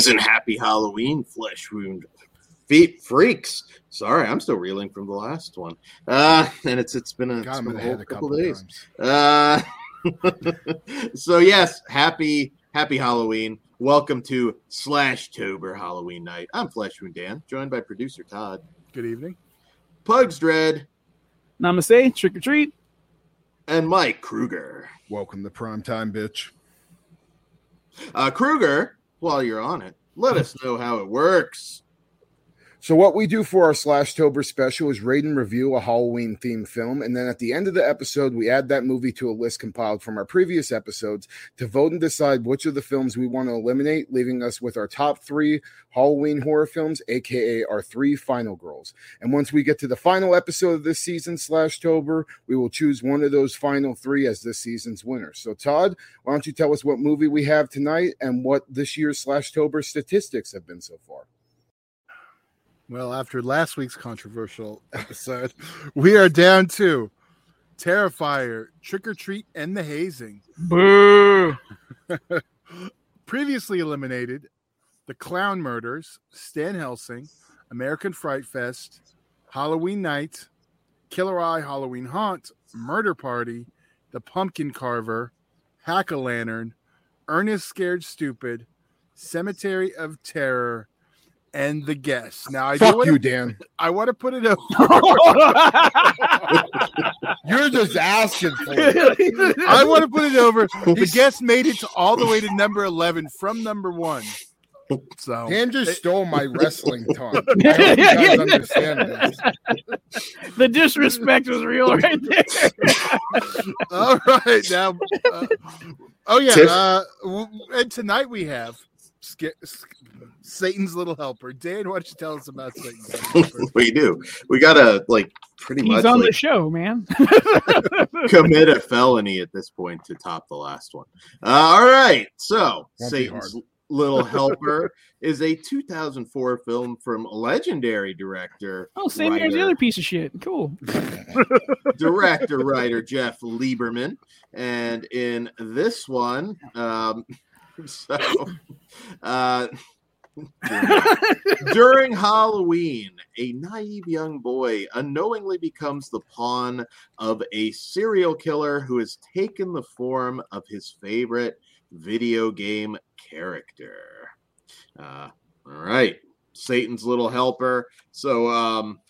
Greetings and happy Halloween, flesh wound feet freaks. Sorry, I'm still reeling from the last one. Uh, and it's it's been a, Got it's him been a whole a couple couple days. Uh, so yes, happy happy Halloween. Welcome to Slashtober Halloween night. I'm Flesh Wound Dan, joined by producer Todd, Good evening. Pugs Dread, Namaste, trick or treat. and Mike Kruger. Welcome to prime time, bitch. Uh, Kruger, while you're on it, let us know how it works. So, what we do for our Slashtober special is rate and review a Halloween themed film. And then at the end of the episode, we add that movie to a list compiled from our previous episodes to vote and decide which of the films we want to eliminate, leaving us with our top three Halloween horror films, aka our three final girls. And once we get to the final episode of this season, Slashtober, we will choose one of those final three as this season's winner. So, Todd, why don't you tell us what movie we have tonight and what this year's Slashtober statistics have been so far? Well, after last week's controversial episode, we are down to Terrifier, Trick or Treat, and the Hazing. Boo. Previously eliminated The Clown Murders, Stan Helsing, American Fright Fest, Halloween Night, Killer Eye Halloween Haunt, Murder Party, The Pumpkin Carver, Hack-O-Lantern, Ernest Scared Stupid, Cemetery of Terror, and The Guest. Now, I do Fuck wanna- you, Dan. I want to put it over. You're just asking for it. I want to put it over. The guest made it to all the way to number 11 from number one. So Dan just stole my wrestling talk. I hope you guys understand this. the disrespect was real right there. all right now. uh, oh yeah. Uh, and tonight we have Sk- Sk- Satan's little helper. Dan, why don't you tell us about Satan's little helper? we do. We gotta like pretty He's much on like, the show, man. commit a felony at this point to top the last one. Uh, all right. So, Won't be Satan's Little Helper is a 2004 film from legendary director, Oh, same here as the other piece of shit. Cool. director, writer Jeff Lieberman. And in this one, um, so uh, during Halloween, a naive young boy unknowingly becomes the pawn of a serial killer who has taken the form of his favorite video game character. Uh, all right, Satan's little helper. So, um,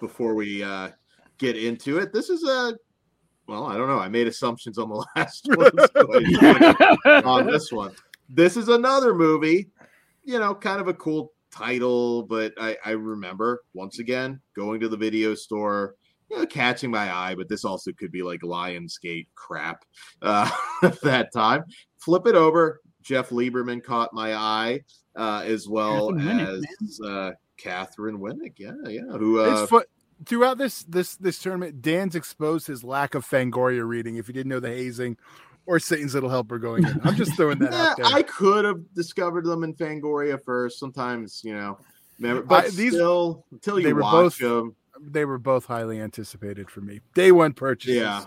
before we uh, get into it, this is a well, I don't know. I made assumptions on the last one so on this one. This is another movie, you know, kind of a cool title, but I, I remember once again going to the video store, you know, catching my eye, but this also could be like Lionsgate crap uh, that time. Flip it over. Jeff Lieberman caught my eye, uh, as well Katheryn Winnick, as uh, Katheryn Winnick. Yeah, yeah. Who uh, it's fun. Throughout this this this tournament, Dan's exposed his lack of Fangoria reading. If you didn't know the hazing or Satan's little helper going in, I'm just throwing that Yeah, out there. I could have discovered them in Fangoria first. Sometimes, you know, but I- these- still, until you they were watch both- them, they were both highly anticipated for me. Day one purchases. yeah,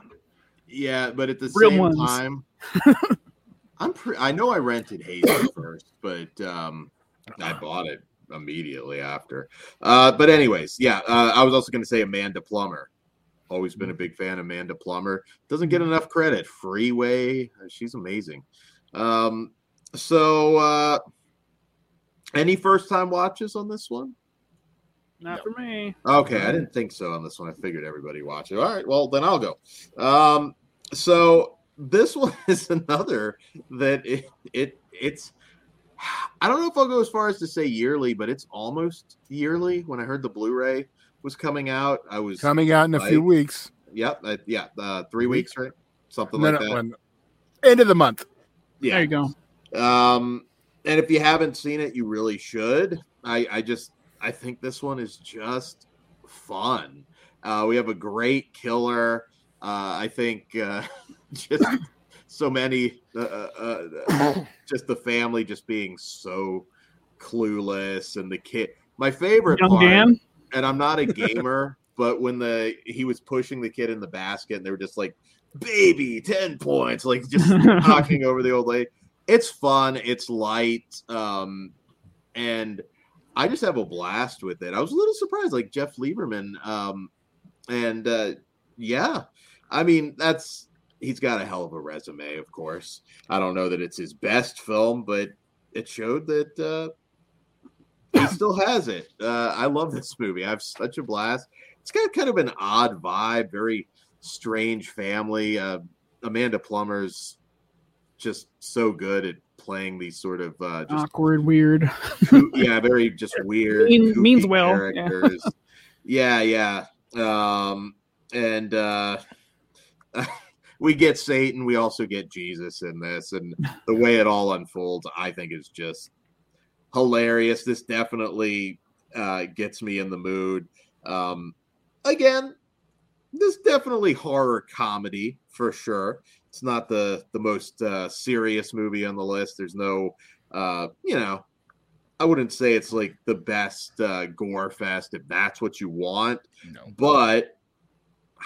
yeah. But at the Real same ones. time, I'm pre- I know I rented Hazel first, but um, I bought it immediately after. Uh, but anyways, yeah, uh, I was also going to say Amanda Plummer. Always been a big fan of Amanda Plummer. Doesn't get enough credit. Freeway, she's amazing. Um, so, uh, any first time watches on this one? Not for me. Okay, I didn't think so on this one. I figured everybody watched it. All right, well then I'll go. Um, so this one is another that it, it it's. I don't know if I'll go as far as to say yearly, but it's almost yearly. When I heard the Blu-ray was coming out, I was Coming out in a few weeks. Yep, uh, yeah, uh, three weeks, right? Something No, like no, that. when- end of the month. There Yeah. you go. Um, and if you haven't seen it, you really should. I, I just, I think this one is just fun. Uh, we have a great killer. Uh, I think uh, just so many, uh, uh, uh, just the family just being so clueless, and the kid. My favorite Young part, Dan. and I'm not a gamer, but when the he was pushing the kid in the basket, and they were just like, "Baby, ten points," like just knocking over the old lady. it's fun, it's light, um, and I just have a blast with it. I was a little surprised, like Jeff Lieberman, um, and uh, yeah, I mean that's he's got a hell of a resume. Of course, I don't know that it's his best film, but it showed that uh, he still has it. Uh, I love this movie. I have such a blast. It's got kind of an odd vibe, very strange family. Uh, Amanda Plummer's just so good at playing these sort of uh, just Awkward, weird. goo- yeah, very just weird. Mean- means well, yeah. characters. Yeah, yeah. Um, and uh, we get Satan. We also get Jesus in this, and the way it all unfolds, I think, is just hilarious. This definitely uh, gets me in the mood. Um, again, this definitely horror comedy for sure. It's not the the most uh, serious movie on the list. There's no, uh, you know, I wouldn't say it's like the best uh, gore fest if that's what you want, No. but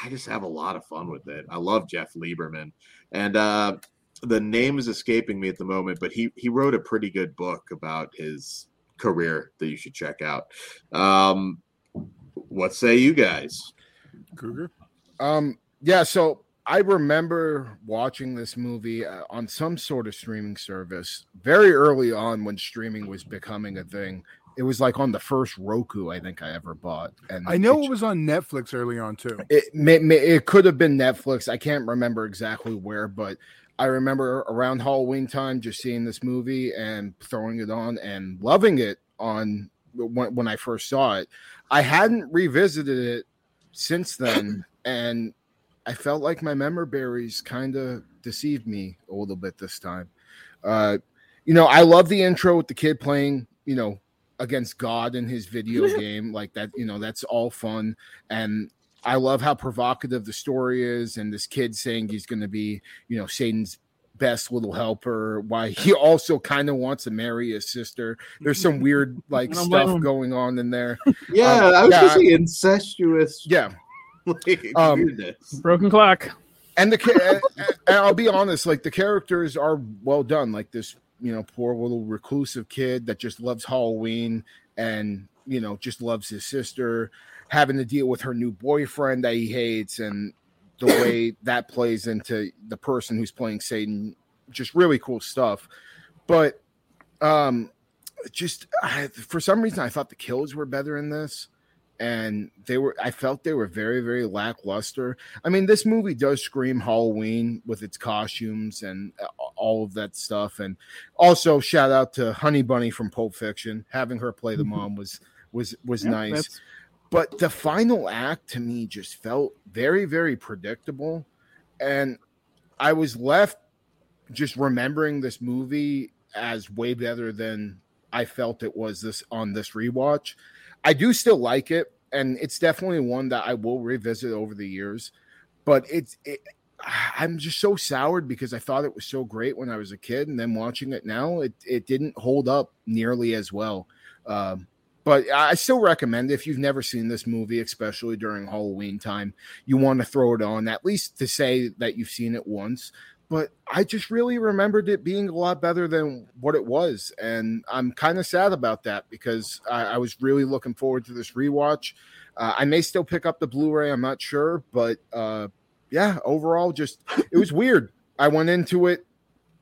I just have a lot of fun with it. I love Jeff Lieberman, and uh, the name is escaping me at the moment, but he he wrote a pretty good book about his career that you should check out. Um, what say you guys? Kruger. Um, yeah, so I remember watching this movie uh, on some sort of streaming service very early on when streaming was becoming a thing. It was like on the first Roku I think I ever bought, and I know it, it was on Netflix early on too. it may, may, it could have been Netflix. I can't remember exactly where, but I remember around Halloween time just seeing this movie and throwing it on and loving it on when, when I first saw it. I hadn't revisited it since then, and I felt like my memory berries kind of deceived me a little bit this time. Uh, you know, I love the intro with the kid playing, you know, against God in his video game. Like that, you know, that's all fun. And I love how provocative the story is, and this kid saying he's going to be, you know, Satan's best little helper. Why he also kind of wants to marry his sister. There's some weird like I don't blame stuff him. going on in there. Yeah, Um, I was yeah, just saying incestuous. Yeah, like, Um. Broken clock. and the ca- and I'll be honest, like the characters are well done. Like this, you know, poor little reclusive kid that just loves Halloween and you know just loves his sister, having to deal with her new boyfriend that he hates, and the way that plays into the person who's playing Satan. Just really cool stuff, but um, just I, for some reason I thought the kills were better in this. And they were, I felt they were very, very lackluster. I mean, this movie does scream Halloween with its costumes and uh, all of that stuff. And also, shout out to Honey Bunny from Pulp Fiction. Having her play the mom was was was Yeah, nice. that's- But the final act to me just felt very, very predictable, and I was left just remembering this movie as way better than I felt it was this on this rewatch. I do still like it, and it's definitely one that I will revisit over the years. But it's it, I'm just so soured because I thought it was so great when I was a kid, and then watching it now, it it didn't hold up nearly as well. Um, but I still recommend if you've never seen this movie, especially during Halloween time, you want to throw it on at least to say that you've seen it once. But I just really remembered it being a lot better than what it was, and I'm kind of sad about that because I, I was really looking forward to this rewatch. Uh, I may still pick up the Blu-ray, I'm not sure, but uh, yeah, overall, just it was weird. I went into it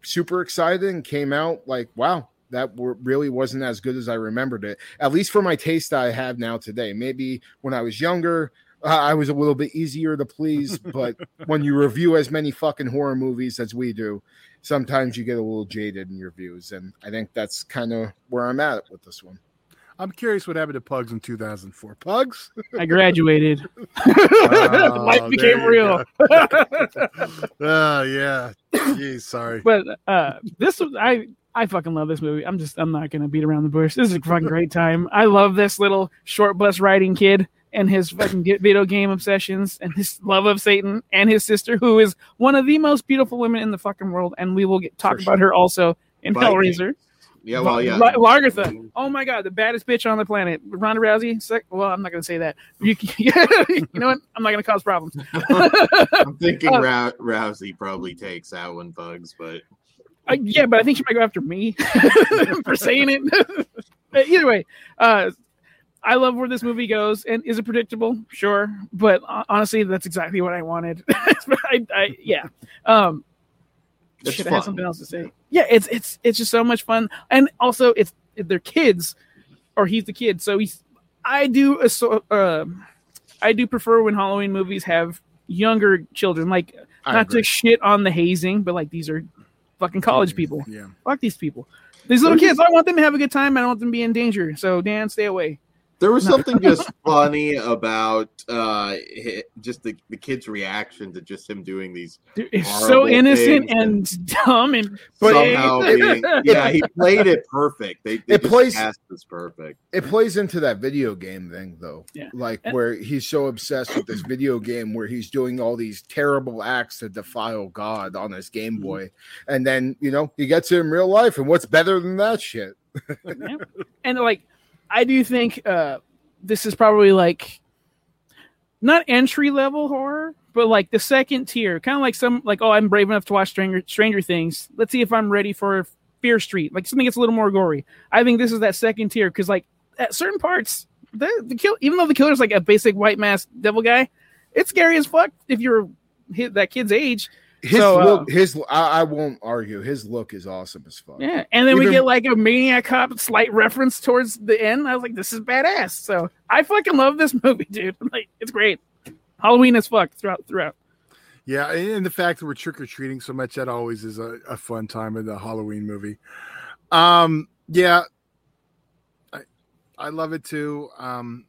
super excited and came out like, wow, that really wasn't as good as I remembered it. At least for my taste I have now today. Maybe when I was younger, I was a little bit easier to please. But when you review as many fucking horror movies as we do, sometimes you get a little jaded in your views, and I think that's kind of where I'm at with this one. I'm curious what happened to Pugs in 2004. Pugs? I graduated. Oh, Life became real. Oh, yeah. Jeez, sorry. but uh, this was I I fucking love this movie. I'm just I'm not gonna beat around the bush. This is a fucking great time. I love this little short bus riding kid and his fucking video game obsessions and his love of Satan and his sister, who is one of the most beautiful women in the fucking world. And we will get, talk For about her also in Viking. Hellraiser. Yeah, well, yeah. La- Lagertha. Oh my god, the baddest bitch on the planet. Ronda Rousey. Sec- well, I'm not gonna say that. You, you know what? I'm not gonna cause problems. I'm thinking Uh, Rou- Rousey probably takes that one, Pugs, but Uh, yeah, but I think she might go after me for saying it. Either way, uh, I love where this movie goes. And is it predictable? Sure, but honestly, that's exactly what I wanted. I, I, yeah. Um, It's shit, I had something else to say. Yeah, it's it's it's just so much fun, and also it's they're kids, or he's the kid, so he's. I do a so uh, I do prefer when Halloween movies have younger children, like I not agree. to shit on the hazing, but like these are fucking college people. Yeah. Fuck these people. These little kids, I want them to have a good time. I don't want them to be in danger. So Dan, stay away. There was something just funny about uh, just the, the kid's reaction to just him doing these It's so innocent things and dumb and But vague. somehow being, yeah, he played it perfect. They, they It plays- cast this perfect. It plays into that video game thing, though. Yeah. Like And- where he's so obsessed with this video game where he's doing all these terrible acts to defile God on his Game Mm-hmm. Boy. And then, you know, he gets it in real life. And what's better than that shit? Yeah. and like I do think uh this is probably like not entry level horror, but like the second tier, kind of like some like oh I'm brave enough to watch Stranger Stranger Things. Let's see if I'm ready for Fear Street, like something that's a little more gory. I think this is that second tier because like at certain parts, the the kill even though the killer's like a basic white mask devil guy, it's scary as fuck if you're hit that kid's age. His So, uh, look, his I, I won't argue. His look is awesome as fuck. Yeah, and then we get like a maniac cop slight reference towards the end. I was like, this is badass. So I fucking love this movie, dude. Like, it's great. Halloween as fuck throughout throughout. Yeah, and the fact that we're trick or treating so much, that always is a, a fun time in the Halloween movie. Um, yeah, I I love it too. Um,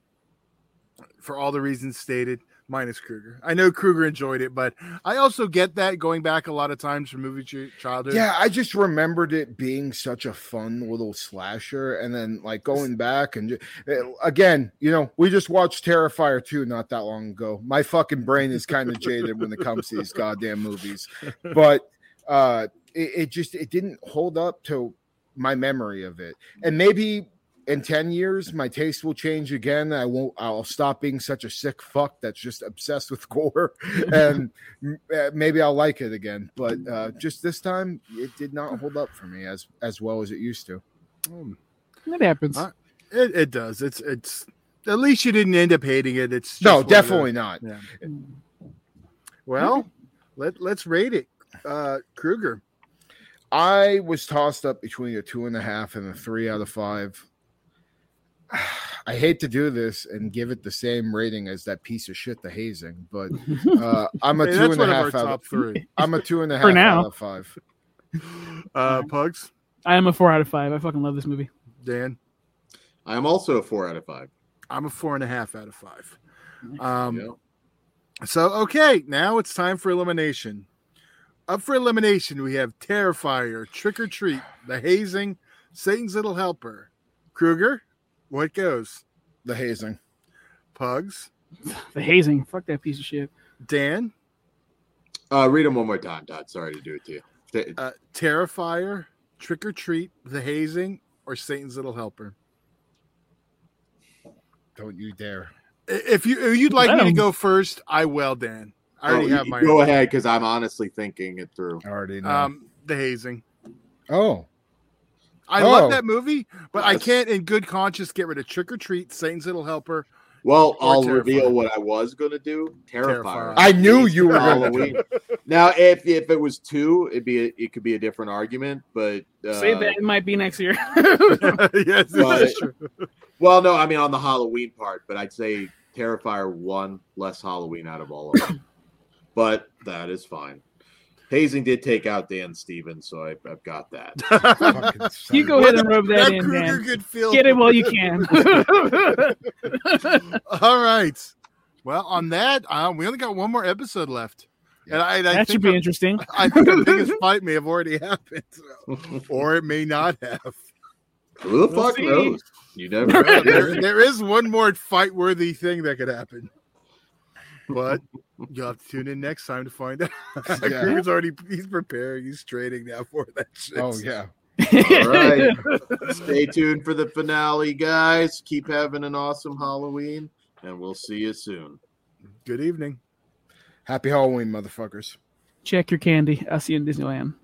for all the reasons stated, minus Kruger. I know Kruger enjoyed it, but I also get that going back a lot of times from movie ch- childhood. Yeah, I just remembered it being such a fun little slasher, and then like going back and ju- eh, again, you know, we just watched Terrifier 2 not that long ago. My fucking brain is kind of jaded when it comes to these goddamn movies, but uh, it, it just it didn't hold up to my memory of it, and maybe. In 10 years, my taste will change again. I won't, I'll stop being such a sick fuck that's just obsessed with gore and uh, maybe I'll like it again. But uh, just this time, it did not hold up for me as as well as it used to. Um, That happens. Uh, it, it does. It's it's at least you didn't end up hating it. It's just No, one the- definitely not. Yeah. Well, let let's rate it. Uh, Kruger. I was tossed up between a two and a half and a three out of five. I hate to do this and give it the same rating as that piece of shit, the hazing, but uh, I'm a Hey, two that's and a one of our half out. Of, three. I'm a two and a For half now. out of five. Uh, Pugs, I am a four out of five. I fucking love this movie. Dan. I am also a four out of five. I'm a four and a half out of five. Um, know? so okay, now it's time for elimination. Up for elimination, we have Terrifier, Trick or Treat, The Hazing, Satan's Little Helper. Kruger, what goes? The hazing. Pugs, The hazing. Fuck that piece of shit. Dan, Uh, read them one more time, Todd. Sorry to do it to you. T- uh, Terrifier, Trick or Treat, The Hazing, or Satan's Little Helper. Don't you dare. If you if you'd like Let me to go first, I will, Dan. I already oh, have my Go ahead, because I'm honestly thinking it through. I already know. um The Hazing. oh, I Oh. love that movie, but I can't in good conscience get rid of Trick or Treat, Satan's Little Helper. Well, I'll Terrifier. reveal what I was going to do. Terrifier. Terrifier. I knew you were gonna Halloween. now, if if it was two, it'd be a, it could be a different argument. But uh, Say that it might be next year. yes, But- well, no, I mean on the Halloween part, but I'd say Terrifier one less Halloween out of all of them. but that is fine. Hazing did take out Dan Stevens, so I, I've got that. you go ahead and rub that That in, Kruger Dan. could. Get it while you can. All right. Well, on that, uh, we only got one more episode left, and I, and I that think should be our- interesting. I think our biggest fight may have already happened, or it may not have. Who the We'll fuck see. knows? You never know. there, there is one more fight-worthy thing that could happen, but you'll have to tune in next time to find out. Yeah. Kruger's already he's preparing, he's training now for that shit. Oh yeah. All right. Stay tuned for the finale, guys. Keep having an awesome Halloween, and we'll see you soon. Good evening. Happy Halloween, motherfuckers. Check your candy. I'll see you in Disneyland.